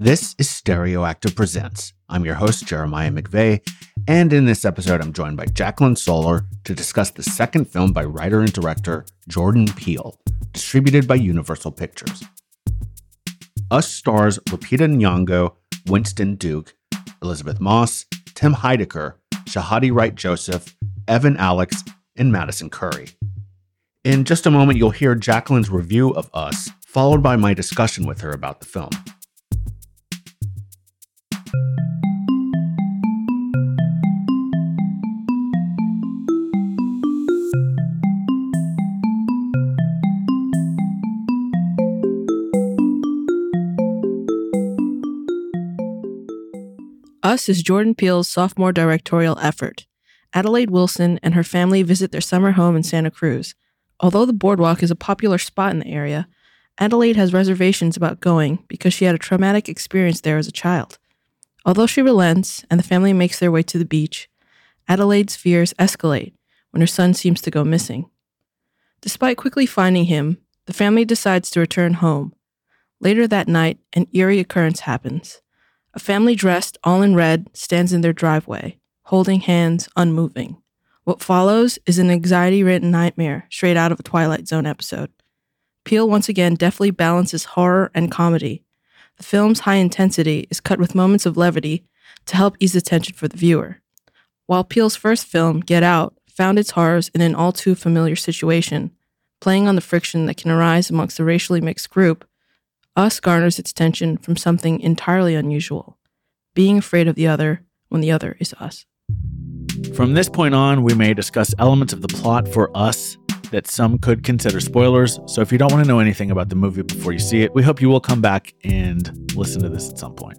This is Stereoactive Presents. I'm your host, Jeremiah McVay, and in this episode, I'm joined by Jacqueline Soller to discuss the second film by writer and director Jordan Peele, distributed by Universal Pictures. Us stars Lupita Nyong'o, Winston Duke, Elisabeth Moss, Tim Heidecker, Shahadi Wright Joseph, Evan Alex, and Madison Curry. In just a moment, you'll hear Jacqueline's review of Us, followed by my discussion with her about the film. Us is Jordan Peele's sophomore directorial effort. Adelaide Wilson and her family visit their summer home in Santa Cruz. Although the boardwalk is a popular spot in the area, Adelaide has reservations about going because she had a traumatic experience there as a child. Although she relents and the family makes their way to the beach, Adelaide's fears escalate when her son seems to go missing. Despite quickly finding him, the family decides to return home. Later that night, an eerie occurrence happens. A family dressed all in red stands in their driveway, holding hands, unmoving. What follows is an anxiety ridden nightmare straight out of a Twilight Zone episode. Peele once again deftly balances horror and comedy. The film's high intensity is cut with moments of levity to help ease the tension for the viewer. While Peele's first film, Get Out, found its horrors in an all too familiar situation, playing on the friction that can arise amongst a racially mixed group, Us garners its tension from something entirely unusual being afraid of the other when the other is us. From this point on, we may discuss elements of the plot for Us that some could consider spoilers. So if you don't want to know anything about the movie before you see it, we hope you will come back and listen to this at some point.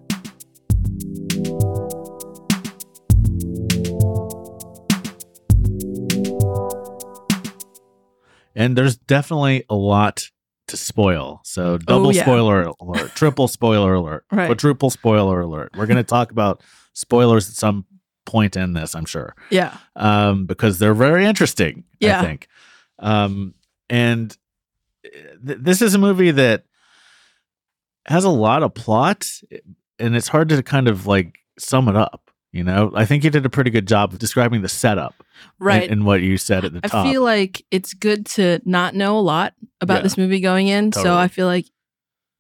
And there's definitely a lot to spoil. So double Oh, yeah. spoiler alert, triple spoiler alert, Right. quadruple spoiler alert. We're going to talk about spoilers at some point in this, I'm sure Yeah. um, because they're very interesting. Yeah. I think. Um, and th- this is a movie that has a lot of plot, and it's hard to kind of like sum it up. You know, I think you did a pretty good job of describing the setup, Right. And, what you said at the I top. I feel like it's good to not know a lot about Yeah. this movie going in. So I feel like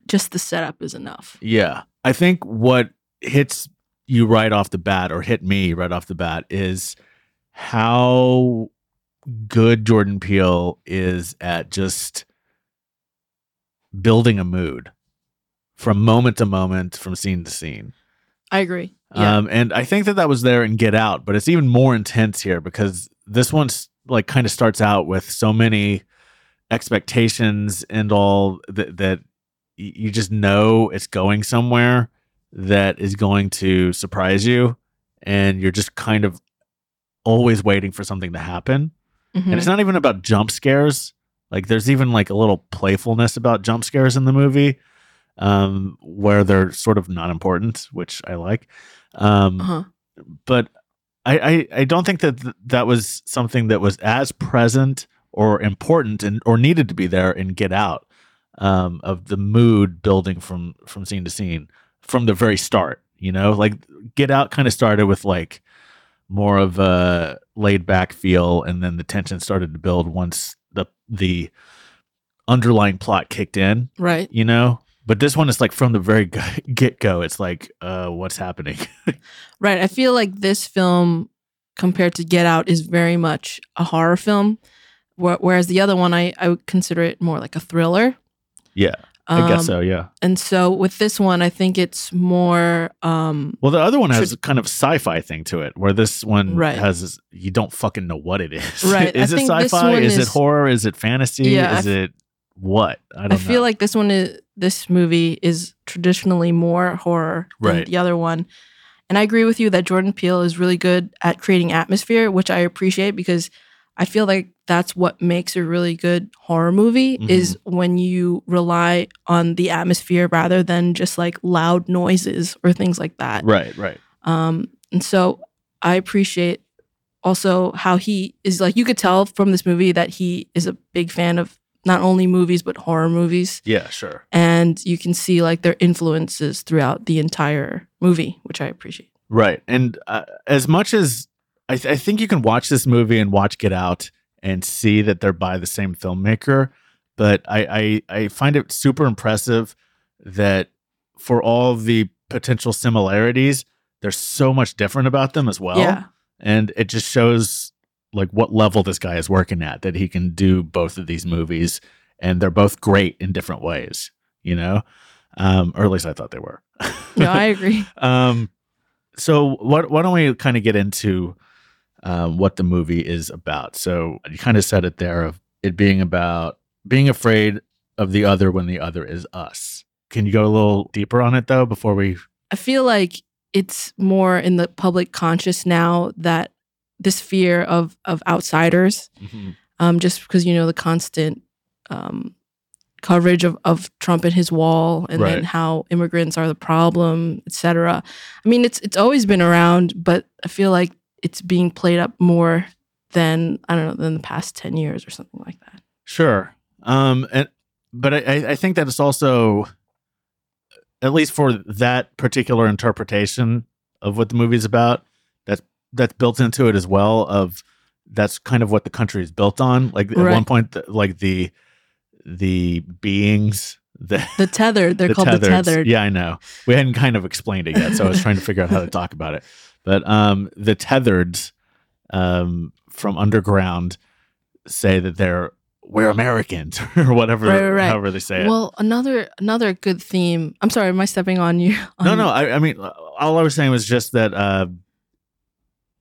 just the setup is enough. Yeah. I think what hits you right off the bat, or hit me right off the bat, is how good Jordan Peele is at just building a mood from moment to moment, from scene to scene. I agree. Yeah. Um, and I think that that was there in Get Out, but it's even more intense here because this one's like kind of starts out with so many expectations and all that that you just know it's going somewhere that is going to surprise you, and you're just kind of always waiting for something to happen. Mhm. And it's not even about jump scares. Like there's even like a little playfulness about jump scares in the movie, um, where they're sort of not important, which I like. Um, uh-huh. but I, I I don't think that th- that was something that was as present or important and or needed to be there in Get Out, um, of the mood building from from scene to scene from the very start. You know, like Get Out kind of started with like more of a laid back feel, and then the tension started to build once the the underlying plot kicked in. Right. You know. But this one is like from the very get go. It's like, uh, what's happening? Right. I feel like this film, compared to Get Out, is very much a horror film, wh- whereas the other one, I, I would consider it more like a thriller. yeah, I guess Um, so. Yeah. And so with this one, I think it's more. Um, Well, the other one has Should- a kind of sci-fi thing to it, where this one Right. has this- you don't fucking know what it is. Right. I is it sci-fi? one Is, it horror? Is it fantasy? Yeah, I Is it what? I don't I know. feel like this one is this movie is traditionally more horror than Right. the other one. And I agree with you that Jordan Peele is really good at creating atmosphere, which I appreciate because I feel like that's what makes a really good horror movie Mhm. is when you rely on the atmosphere rather than just like loud noises or things like that. right, right. Um, and so I appreciate also how he is like you could tell from this movie that he is a big fan of not only movies but horror movies, Yeah, sure. and you can see like their influences throughout the entire movie, which I appreciate. Right. And uh, as much as I, th- I think you can watch this movie and watch Get Out and see that they're by the same filmmaker, but I, I, I find it super impressive that for all the potential similarities, there's so much different about them as well. yeah, And it just shows like what level this guy is working at that he can do both of these movies and they're both great in different ways, you know? Um, or at least I thought they were. no, I agree. Um, so what, why don't we kind of get into um, what the movie is about? So you kind of said it there of it being about being afraid of the other when the other is us. Can you go a little deeper on it though before we? I feel like it's more in the public conscious now that this fear of of outsiders, um, just because you know the constant um, coverage of, of Trump and his wall, and Right. then how immigrants are the problem, etc. I mean, it's it's always been around, but I feel like it's being played up more than I don't know than the past ten years or something like that. Sure. Um, and but I, I- I think that it's also, at least for that particular interpretation of what the movie's about, that's built into it as well. Of that's kind of what the country is built on. Like at one point, the, like the the beings the The tethered, they're called the tethered. Yeah, I know. We hadn't kind of explained it yet, so I was trying to figure out how to talk about it. But um, the tethered um, from underground say that they're we're Americans or whatever, Right, right, right. however they say it. Well, another another good theme. I'm sorry, am I stepping on you? no, no. I, I mean, all I was saying was just that, uh,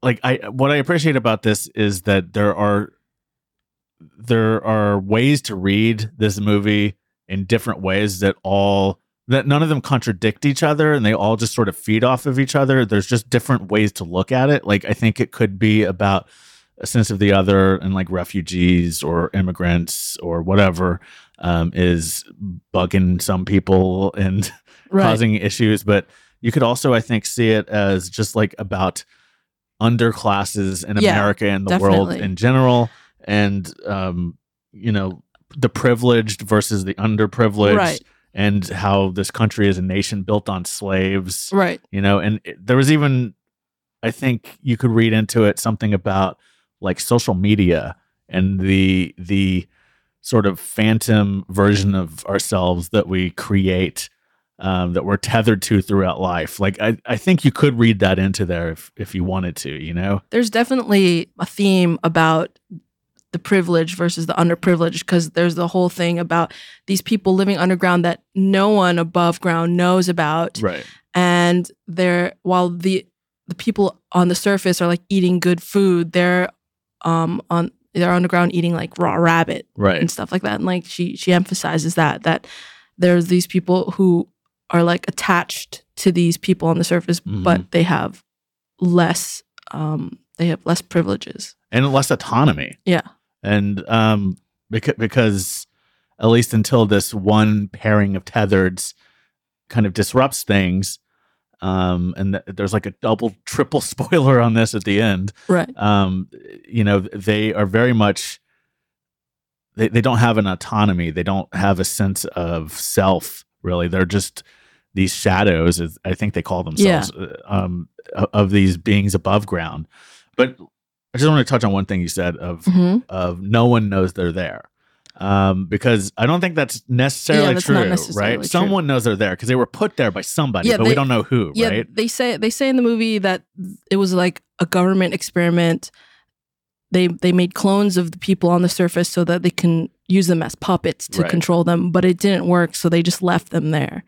like, I what I appreciate about this is that there are there are ways to read this movie in different ways that all that none of them contradict each other and they all just sort of feed off of each other. There's just different ways to look at it. Like, I think it could be about a sense of the other and like refugees or immigrants or whatever um, is bugging some people and right. causing issues, but you could also, I think, see it as just like about underclasses in Yeah, America and the world in general, and um, you know, the privileged versus the underprivileged, Right. and how this country is a nation built on slaves. Right. You know, and it- there was even, I think, you could read into it something about like social media and the the sort of phantom version of ourselves that we create um, that we're tethered to throughout life. Like I, I think you could read that into there if if you wanted to, you know? There's definitely a theme about the privileged versus the underprivileged because there's the whole thing about these people living underground that no one above ground knows about Right. and they're while the the people on the surface are like eating good food they're um on they're underground eating like raw rabbit Right. and stuff like that and like she she emphasizes that that there's these people who are like attached to these people on the surface Mhm. but they have less um they have less privileges And less autonomy. yeah And um because because at least until this one pairing of tethereds kind of disrupts things. Um, and th- there's like a double, triple spoiler on this at the end. right um, you know, they are very much they, they don't have an autonomy. They don't have a sense of self, really. They're just these shadows, as I think they call themselves, uh, um, of these beings above ground. But I just want to touch on one thing you said of hmm of no one knows they're there. Um, because I don't think that's necessarily Yeah, that's true, necessarily right? true. Someone knows they're there because they were put there by somebody, Yeah, but we don't know who, yeah right? they say they say in the movie that it was like a government experiment they they made clones of the people on the surface so that they can use them as puppets to Right. control them but it didn't work so they just left them there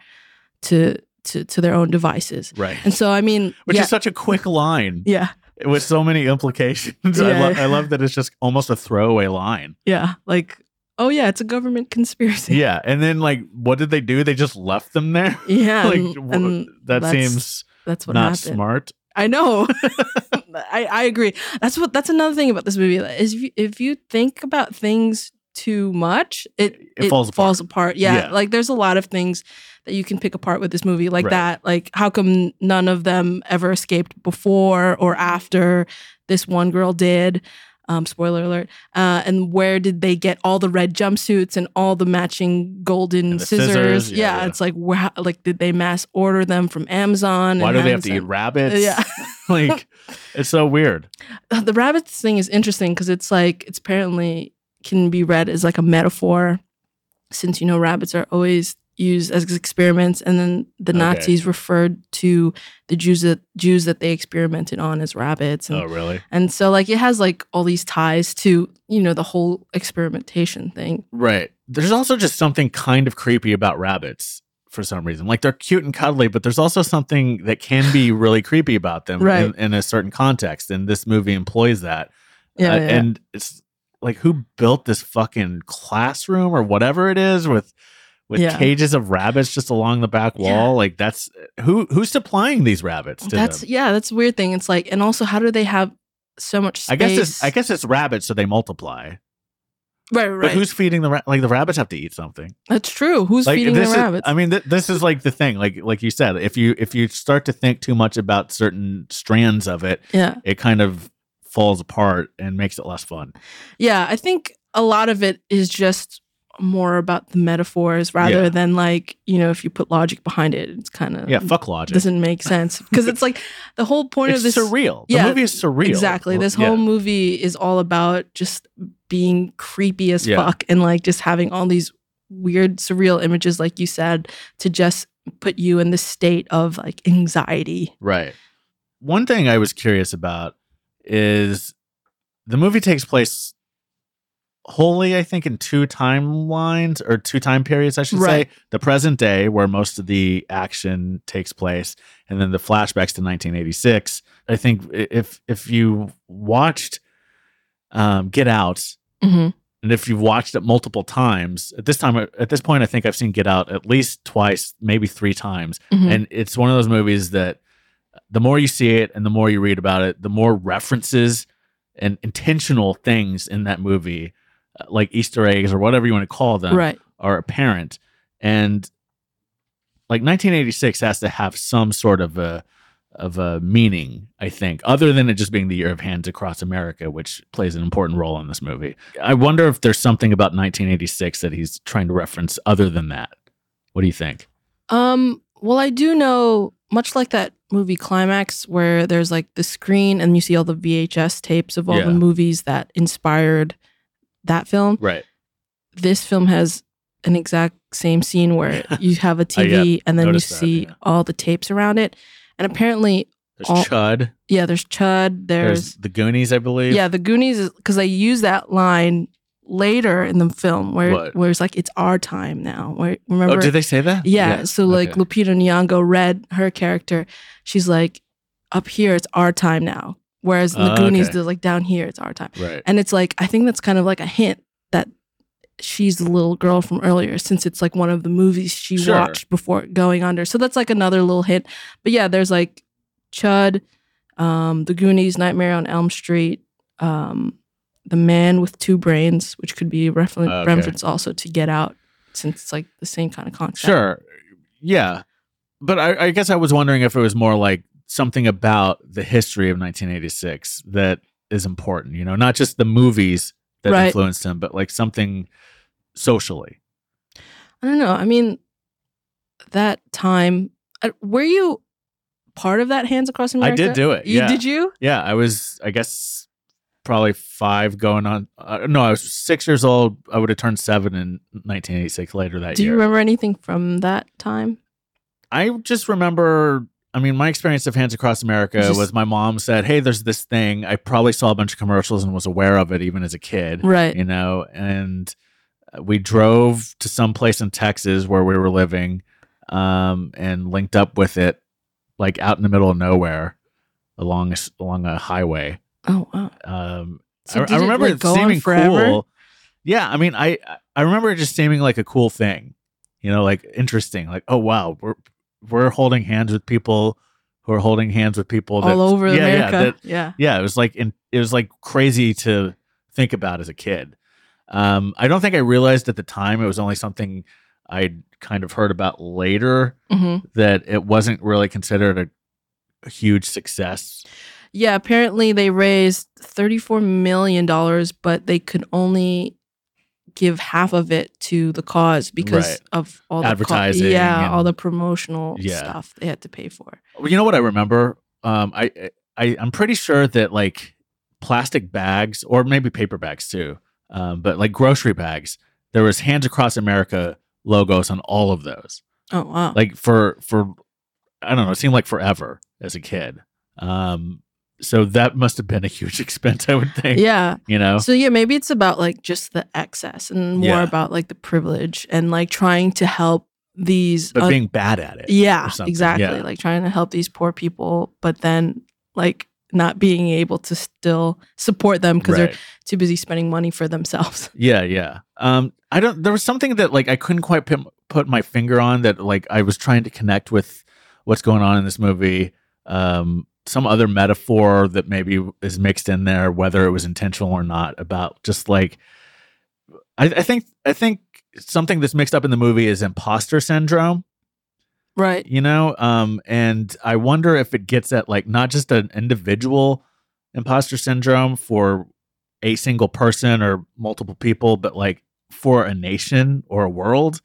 to to to their own devices Right. and so i mean Which yeah is such a quick line. yeah with so many implications. I, Yeah. lo- I love that it's just almost a throwaway line. yeah like oh yeah it's a government conspiracy Yeah, and then like, what did they do? They just left them there. yeah like and, and that that's- seems that's what not happened smart. I know. I, I agree. That's what that's another thing about this movie is if you, if you think about things too much, it It falls apart. Yeah, Yeah. like there's a lot of things that you can pick apart with this movie, like Right. that. Like how come none of them ever escaped before or after this one girl did? Um, spoiler alert. Uh, and where did they get all the red jumpsuits and all the matching golden the scissors? scissors, yeah, Yeah, it's like like did they mass order them from Amazon? Why do they have to eat rabbits? Yeah. like it's so weird. The rabbits thing is interesting because it's like it's apparently can be read as like a metaphor since you know rabbits are always used as experiments and then the Okay. nazis referred to the jews that jews that they experimented on as rabbits and, Oh, really? and so like it has like all these ties to you know the whole experimentation thing Right. There's also just something kind of creepy about rabbits for some reason. Like they're cute and cuddly, but there's also something that can be really creepy about them Right. in, in a certain context. And this movie employs that. yeah, Uh, yeah. And it's like who built this fucking classroom or whatever it is with with Yeah. cages of rabbits just along the back wall? Yeah. Like that's who who's supplying these rabbits to that's them? yeah that's a weird thing it's like and also how do they have so much space I guess it's I guess it's rabbits, so they multiply. right right But who's feeding the ra- like the rabbits have to eat something? that's true who's like feeding the is, rabbits I mean, th- this is like the thing. Like like you said, if you if you start to think too much about certain strands of it, yeah it kind of falls apart and makes it less fun. Yeah, I think a lot of it is just more about the metaphors rather Yeah. than like, you know, if you put logic behind it, it's kind of Yeah, fuck logic. doesn't make sense because it's like the whole point of this surreal. The Yeah, movie is surreal. Exactly. This Yeah. whole movie is all about just being creepy as Yeah. fuck and like just having all these weird surreal images like you said to just put you in the state of like anxiety. Right. One thing I was curious about is the movie takes place wholly, I think, in two timelines or two time periods, I should Right. say. The present day, where most of the action takes place, and then the flashbacks to 1986. I think if if you watched um, Get Out, hmm and if you've watched it multiple times, at this time, at this point, I think I've seen Get Out at least twice, maybe three times hmm and it's one of those movies that the more you see it and the more you read about it the more references and intentional things in that movie uh, like easter eggs or whatever you want to call them right. are apparent. And like 1986 has to have some sort of a of a meaning i think other than it just being the year of hands across america which plays an important role in this movie. I wonder if there's something about 1986 that he's trying to reference other than that. What do you think? Um, well, I do know, much like that movie Climax, where there's like the screen and you see all the VHS tapes of all Yeah. the movies that inspired that film. right This film has an exact same scene where you have a I, yeah, TV and then you that, see yeah. all the tapes around it. And apparently, There's all- Chud. yeah, there's Chud, There's, there's, the Goonies, I believe. yeah, the Goonies, because they use that line later in the film where, What? where it's like, it's our time now. Where, remember? Oh, did they say that? Yeah. So like okay. Lupita Nyong'o read her character. She's like, up here it's our time now. Whereas in the Ah, Goonies, okay. they're like down here it's our time. right. And it's like I think that's kind of like a hint that she's the little girl from earlier, since it's like one of the movies she Sure. watched before going under. So that's like another little hint. But yeah, there's like Chud, um, the Goonies, Nightmare on Elm Street, um, the Man with Two Brains, which could be a refer- Okay. reference also to Get Out, since it's like the same kind of concept. Sure. Yeah. But I, I guess I was wondering if it was more like something about the history of 1986 that is important, you know, not just the movies that Right. influenced him, but like something socially. I don't know. I mean, that time, uh, were you part of that Hands Across America? I did do it. You yeah. did you? Yeah. I was, I guess, probably five going on. Uh, no, I was six years old. I would have turned seven in 1986 later that Do year. Do you remember anything from that time? I just remember. I mean, my experience of Hands Across America Just- was my mom said, "Hey, there's this thing." I probably saw a bunch of commercials and was aware of it even as a kid, Right. you know. And uh, we drove to some place in Texas where we were living, um, and linked up with it, like out in the middle of nowhere, along a, along a highway. Oh wow. Um, So I, I it, remember like, it seeming cool. Yeah, I mean, I I remember it just seeming like a cool thing, you know, like interesting. Like, oh wow, we're we're holding hands with people who are holding hands with people that, All over yeah, America. Yeah, that- yeah. yeah, it was like in, it was like crazy to think about as a kid. Um, I don't think I realized at the time it was only something I'd kind of heard about later hmm that it wasn't really considered a, a huge success. Yeah, apparently they raised $34 million, but they could only give half of it to the cause because Right. of all the co- yeah, all the promotional Yeah. stuff they had to pay for. Well, You know what I remember? Um, I, I I'm pretty sure that like plastic bags or maybe paper bags too, um, but like grocery bags, there was Hands Across America logos on all of those. Oh wow. Like for for I don't know, it seemed like forever as a kid. Um, so that must have been a huge expense, I would think. yeah. You know, So yeah, maybe it's about like just the excess and more Yeah. about like the privilege and like trying to help these but uh, being bad at it. yeah, exactly. Yeah. Like trying to help these poor people, but then like not being able to still support them because Right. they're too busy spending money for themselves. Yeah, yeah. Um, I don't. There was something that like I couldn't quite put, put my finger on that like I was trying to connect with what's going on in this movie. Um, some other metaphor that maybe is mixed in there, whether it was intentional or not, about just like I, I think I think something that's mixed up in the movie is imposter syndrome. Right. You know, um, and I wonder if it gets at like not just an individual imposter syndrome for a single person or multiple people, but like for a nation or a world,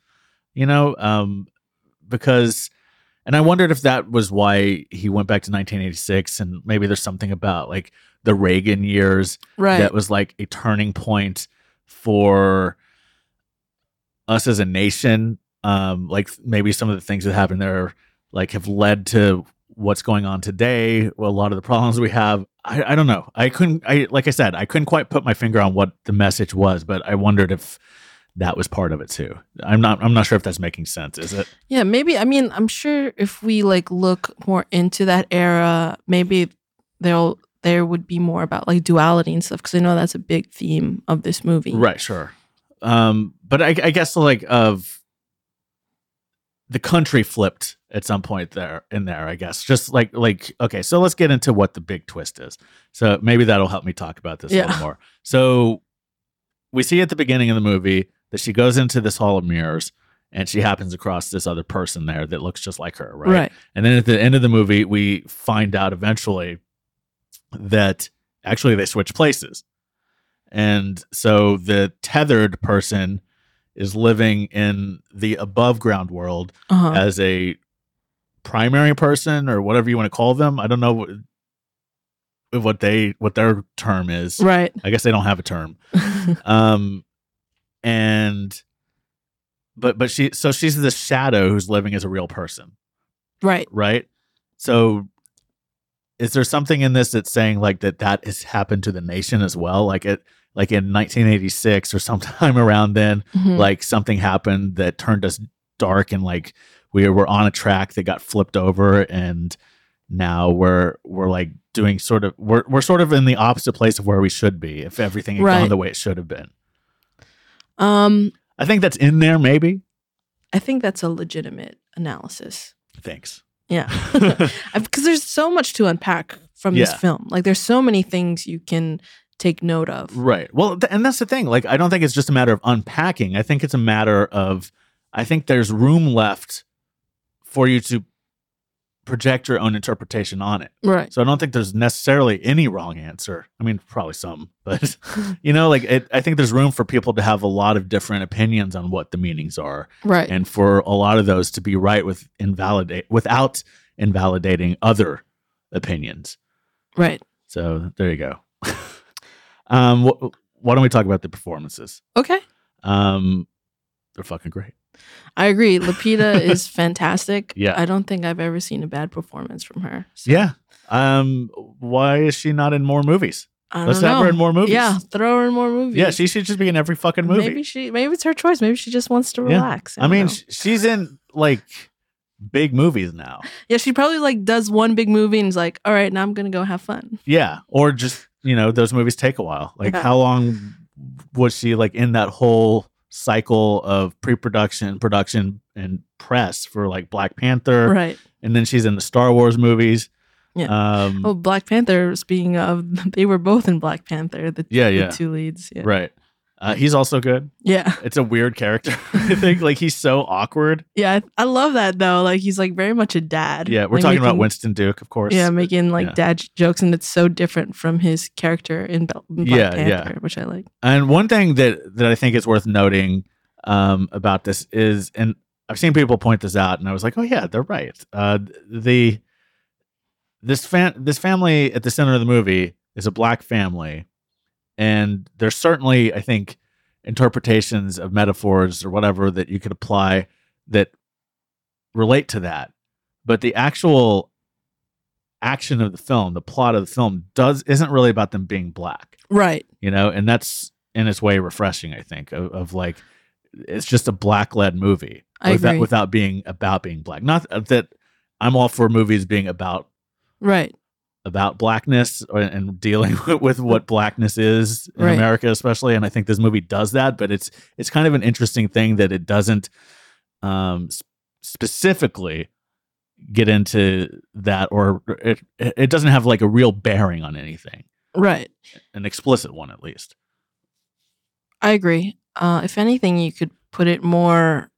you know, um, because, and I wondered if that was why he went back to 1986, and maybe there's something about like the Reagan years Right. that was like a turning point for us as a nation. Um, like maybe some of the things that happened there, like have led to what's going on today. A lot of the problems we have. I, I don't know. I couldn't. I like I said, I couldn't quite put my finger on what the message was, but I wondered if that was part of it too. I'm not. I'm not sure if that's making sense. Is it? Yeah, maybe. I mean, I'm sure if we like look more into that era, maybe there'll there would be more about like duality and stuff because I know that's a big theme of this movie. Right, sure. Um, but I, I guess like of the country flipped at some point there in there, I guess. Just like like okay, so let's get into what the big twist is. So maybe that'll help me talk about this a little more. So we see at the beginning of the movie that she goes into this hall of mirrors and she happens across this other person there that looks just like her, right? Right. And then at the end of the movie, we find out eventually that actually they switch places. And so the tethered person is living in the above ground world Uh-huh. as a primary person or whatever you want to call them. I don't know what, what they what their term is. right. I guess they don't have a term. Um and but but she so she's the shadow who's living as a real person right. right? So is there something in this that's saying like that that has happened to the nation as well? Like it like in 1986 or sometime around then, Mhm. like something happened that turned us dark and like we were on a track that got flipped over and now we're we're like doing sort of we're we're sort of in the opposite place of where we should be if everything had gone the way it should have been. Um, I think that's in there maybe. I think that's a legitimate analysis. Thanks. Yeah. because there's so much to unpack from this film. Like there's so many things you can take note of. Right. Well, th- and that's the thing. Like, I don't think it's just a matter of unpacking. I think it's a matter of, I think there's room left for you to project your own interpretation on it. Right. So I don't think there's necessarily any wrong answer. I mean, probably some, but you know, like it, I think there's room for people to have a lot of different opinions on what the meanings are, Right. and for a lot of those to be right with invalidate without invalidating other opinions. right. So there you go. um, wh- why don't we talk about the performances? Okay. Um, they're fucking great. I agree. Lupita is fantastic. Yeah. I don't think I've ever seen a bad performance from her. So, Yeah. Um, why is she not in more movies? I Let's have her in more movies. Yeah, throw her in more movies. Yeah, she should just be in every fucking movie. Maybe she. Maybe it's her choice. Maybe she just wants to Yeah. relax. I don't mean, know. she's in like big movies now. yeah, she probably like does one big movie and is like, all right, now I'm gonna go have fun. Yeah, or just you know those movies take a while. Like Yeah. how long was she like in that whole cycle of pre-production, production, and press for like Black Panther, Right. and then she's in the Star Wars movies. Yeah. Um, Oh, Black Panther. Speaking of, they were both in Black Panther. The, Yeah, the yeah. two leads. Yeah. Right. Uh, he's also good. Yeah. It's a weird character. I think like he's so awkward. Yeah. I, I love that though. Like he's like very much a dad. Yeah, we're Like, talking about Winston Duke, of course. Yeah, making like Yeah. dad jokes, and it's so different from his character in Black Yeah, yeah. Panther, which I like. And one thing that that I think is worth noting um, about this is, and I've seen people point this out, and I was like, oh yeah, they're right. Uh, the this fan this family at the center of the movie is a black family, and there's certainly I think interpretations of metaphors or whatever that you could apply that relate to that, but the actual action of the film, the plot of the film, does isn't really about them being black Right. you know and that's in its way refreshing i think of, of like it's just a black led movie without, without being about being black not that i'm all for movies being about Right. About blackness or, and dealing with what blackness is in Right. america especially and i think this movie does that but it's it's kind of an interesting thing that it doesn't um specifically get into that or it it doesn't have like a real bearing on anything Right. an explicit one at least I agree. Uh, if anything, you could put it more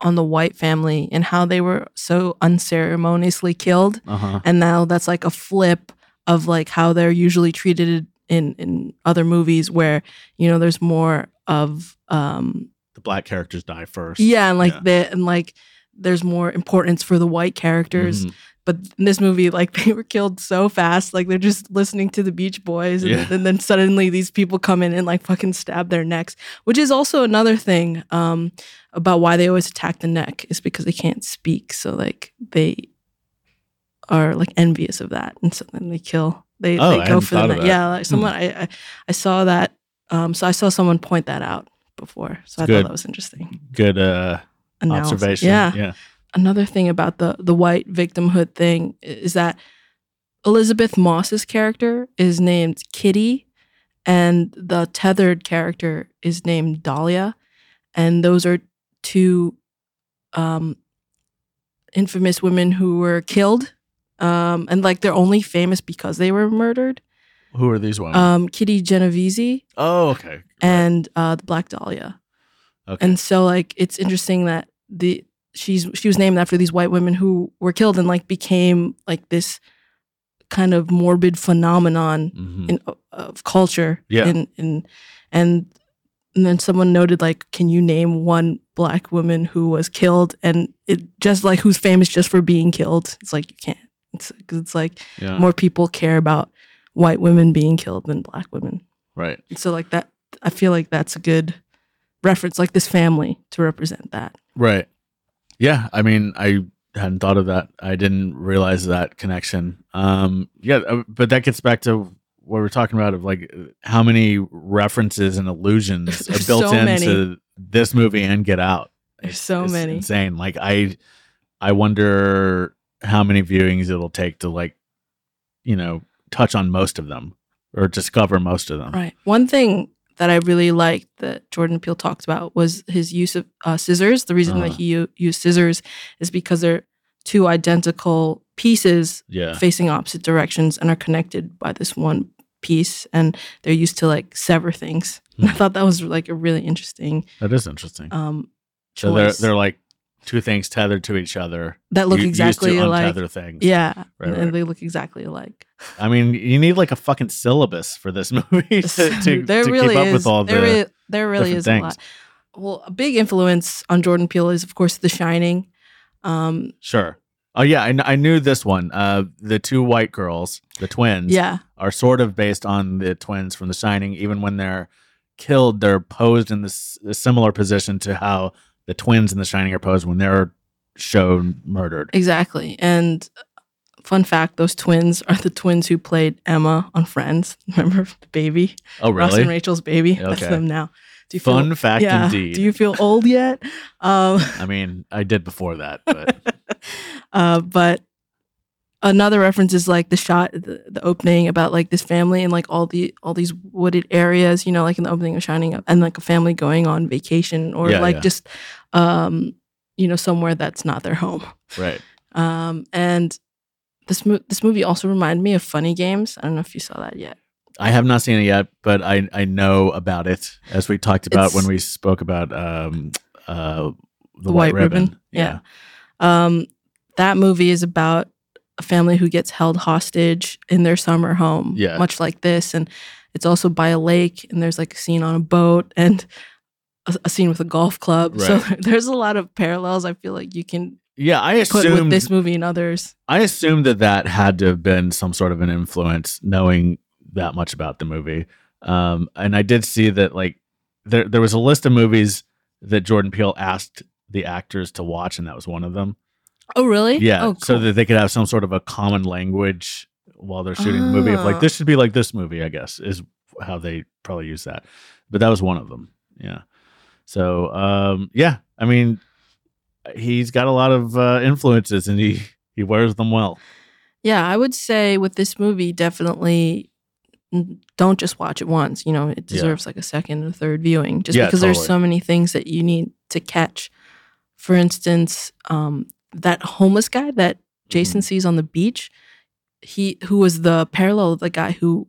on the white family and how they were so unceremoniously killed, uh-huh and now that's like a flip of like how they're usually treated in in other movies where you know there's more of um the black characters die first. yeah and like Yeah. the and like there's more importance for the white characters Mhm. but in this movie like they were killed so fast like they're just listening to the beach boys and, Yeah. and then suddenly these people come in and like fucking stab their necks which is also another thing um about why they always attack the neck is because they can't speak so like they are like envious of that and so then they kill they, Oh, they go for the neck that. yeah like someone I, I i saw that um so i saw someone point that out before so i Good. thought that was interesting Good uh, Analysis. observation. yeah Yeah. another thing about the the white victimhood thing is that Elisabeth Moss's character is named Kitty and the tethered character is named Dahlia and those are two um infamous women who were killed um and like they're only famous because they were murdered Who are these women? um Kitty Genovese oh, okay. and uh the Black Dahlia Okay. and so like it's interesting that the she's she was named after these white women who were killed and like became like this kind of morbid phenomenon Mhm. in of culture. Yeah. And and and and then someone noted like, can you name one black woman who was killed and it just like who's famous just for being killed? It's like you can't. It's it's like yeah. more people care about white women being killed than black women. right. So like that, I feel like that's a good reference, like this family to represent that. Right. Yeah. I mean, I hadn't thought of that. I didn't realize that connection. Um, yeah, uh, but that gets back to what we're talking about of like uh, how many references and allusions are built so into this movie and Get Out. There's so it's many. insane. Like I, I wonder how many viewings it'll take to like, you know, touch on most of them or discover most of them. Right. One thing that I really liked that Jordan Peele talked about was his use of uh, scissors. The reason Uh-huh. that he u- used scissors is because they're two identical pieces Yeah. facing opposite directions and are connected by this one piece, and they're used to like sever things. And I Hmm. thought that was like a really interesting That is interesting. um, so they're they're like two things tethered to each other. that look u- exactly used to alike. untether things. Yeah, Right, and right. they look exactly alike. I mean, you need like a fucking syllabus for this movie to, to, there to really keep up is. with all the. there, really, there really is things. a lot. Well, a big influence on Jordan Peele is, of course, The Shining. Um, Sure. Oh yeah, I, kn- I knew this one. Uh, the two white girls, the twins, yeah, are sort of based on the twins from The Shining. Even when they're killed, they're posed in this a similar position to how the twins in The Shining are posed when they're shown murdered. exactly. And fun fact: those twins are the twins who played Emma on Friends. Remember the baby, Oh really? Ross and? Rachel's baby? Okay. That's them now. Do you Fun feel, fact yeah. indeed. Do you feel old yet? Um, I mean, I did before that, but uh, but another reference is like the shot, the, the opening about like this family and like all the all these wooded areas, you know, like in the opening of Shining, Up, and like a family going on vacation or Yeah, like yeah. just, um, you know, somewhere that's not their home. right. Um, and this mo- this movie also reminded me of Funny Games. I don't know if you saw that yet. I have not seen it yet, but I I know about it as we talked about It's- when we spoke about um uh the, The white, White ribbon. Ribbon, yeah. Um, that movie is about a family who gets held hostage in their summer home, Yeah. much like this, and it's also by a lake, and there's like a scene on a boat and a, a scene with a golf club. So there's a lot of parallels. I feel like you can Yeah, I put with this movie and others. I assumed that that had to have been some sort of an influence, knowing that much about the movie. Um, and I did see that like there there was a list of movies that Jordan Peele asked the actors to watch, and that was one of them. Oh, really? Yeah, Oh, so that they could have some sort of a common language while they're shooting the movie. Of like Ah. this should be like this movie, I guess is how they probably use that. But that was one of them. Yeah. So um, yeah, I mean, he's got a lot of uh, influences, and he he wears them well. Yeah, I would say with this movie, definitely don't just watch it once. You know, it Yeah. deserves like a second or third viewing just Yeah, because there's so many things that you need to catch. For instance, um, that homeless guy that Jason Mm-hmm. sees on the beach, he who was the parallel of the guy who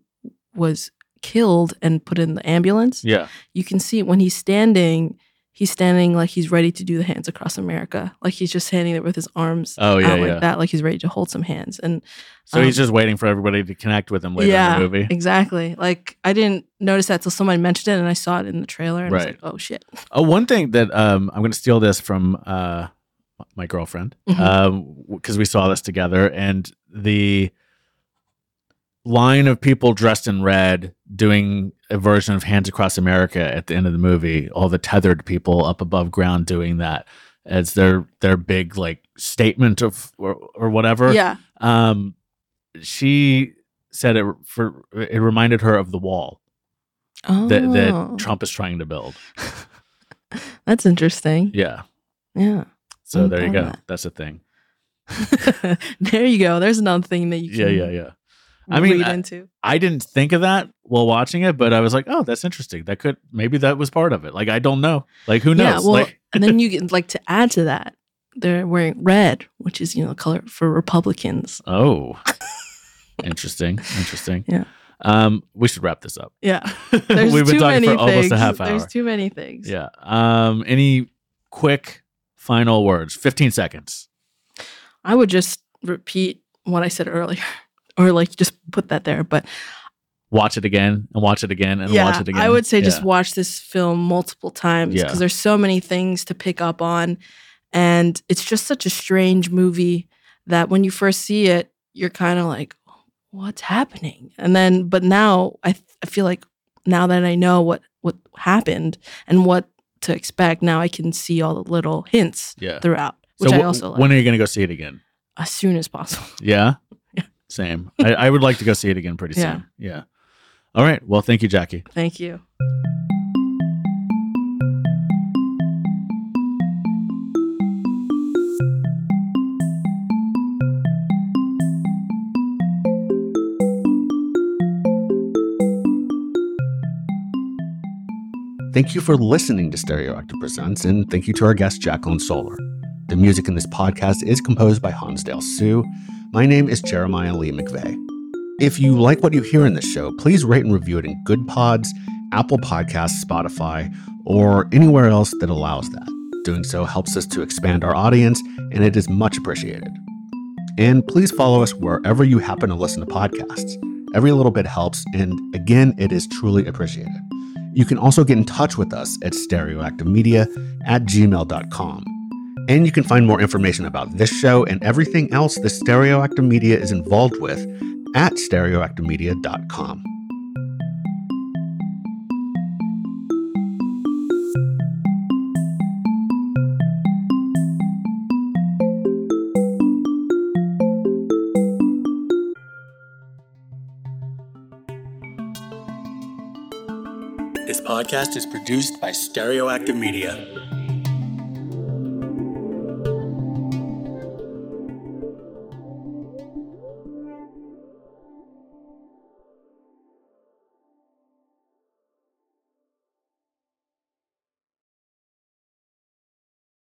was killed and put in the ambulance. Yeah. You can see when he's standing, he's standing like he's ready to do the hands across America, like he's just standing there with his arms Oh yeah, out like yeah. that, like he's ready to hold some hands. And So he's Um, just waiting for everybody to connect with him later yeah, in the movie. exactly. Like I didn't notice that till somebody mentioned it, and I saw it in the trailer, and I was Right. like, "Oh shit!" Oh, one thing that um, I'm going to steal this from uh, my girlfriend because we saw this together, and the line of people dressed in red doing a version of Hands Across America at the end of the movie. All the tethered people up above ground doing that as their their big like statement of or, or whatever. Yeah, Um, she said it for it reminded her of the wall oh, that that Trump is trying to build. that's interesting. Yeah. Yeah, So Mm, there you go. that. That's a thing. there you go. There's another thing that you can Yeah, yeah, yeah. I mean, I- into. I didn't think of that while watching it, but I was like, oh, that's interesting. That could maybe that was part of it. Like I don't know. Like who knows? Yeah, well, like and then you get like to add to that, they're wearing red, which is you know the color for Republicans. oh, interesting, interesting. Yeah. Um, we should wrap this up. Yeah, there's We've been too talking many for things. almost a half hour. There's too many things. Yeah. Um, any quick final words? Fifteen seconds. I would just repeat what I said earlier, or like just put that there. But Watch it again and watch it again and yeah, watch it again. I would say just watch this film multiple times Yeah. because there's so many things to pick up on, and it's just such a strange movie that when you first see it, you're kind of like, "What's happening?" And then, but now I I feel like now that I know what what happened and what to expect, now I can see all the little hints Yeah. throughout, which so I also like when are you gonna go see it again? as soon as possible. Yeah. Yeah. Same. I, I would like to go see it again pretty Yeah. soon. Yeah. All right. Well, thank you, Jackie. Thank you. Thank you for listening to Stereoactive Presents, and thank you to our guest, Jacqueline Soller. The music in this podcast is composed by Hansdale Hsu. My name is Jeremiah Lee McVay. If you like what you hear in this show, please rate and review it in Goodpods, Apple Podcasts, Spotify, or anywhere else that allows that. Doing so helps us to expand our audience, and it is much appreciated. And please follow us wherever you happen to listen to podcasts. Every little bit helps, and again, it is truly appreciated. You can also get in touch with us at stereoactivemedia at gmail.com. And you can find more information about this show and everything else the Stereoactive Media is involved with at stereoactivemedia.com. podcast is produced by Stereoactive Media.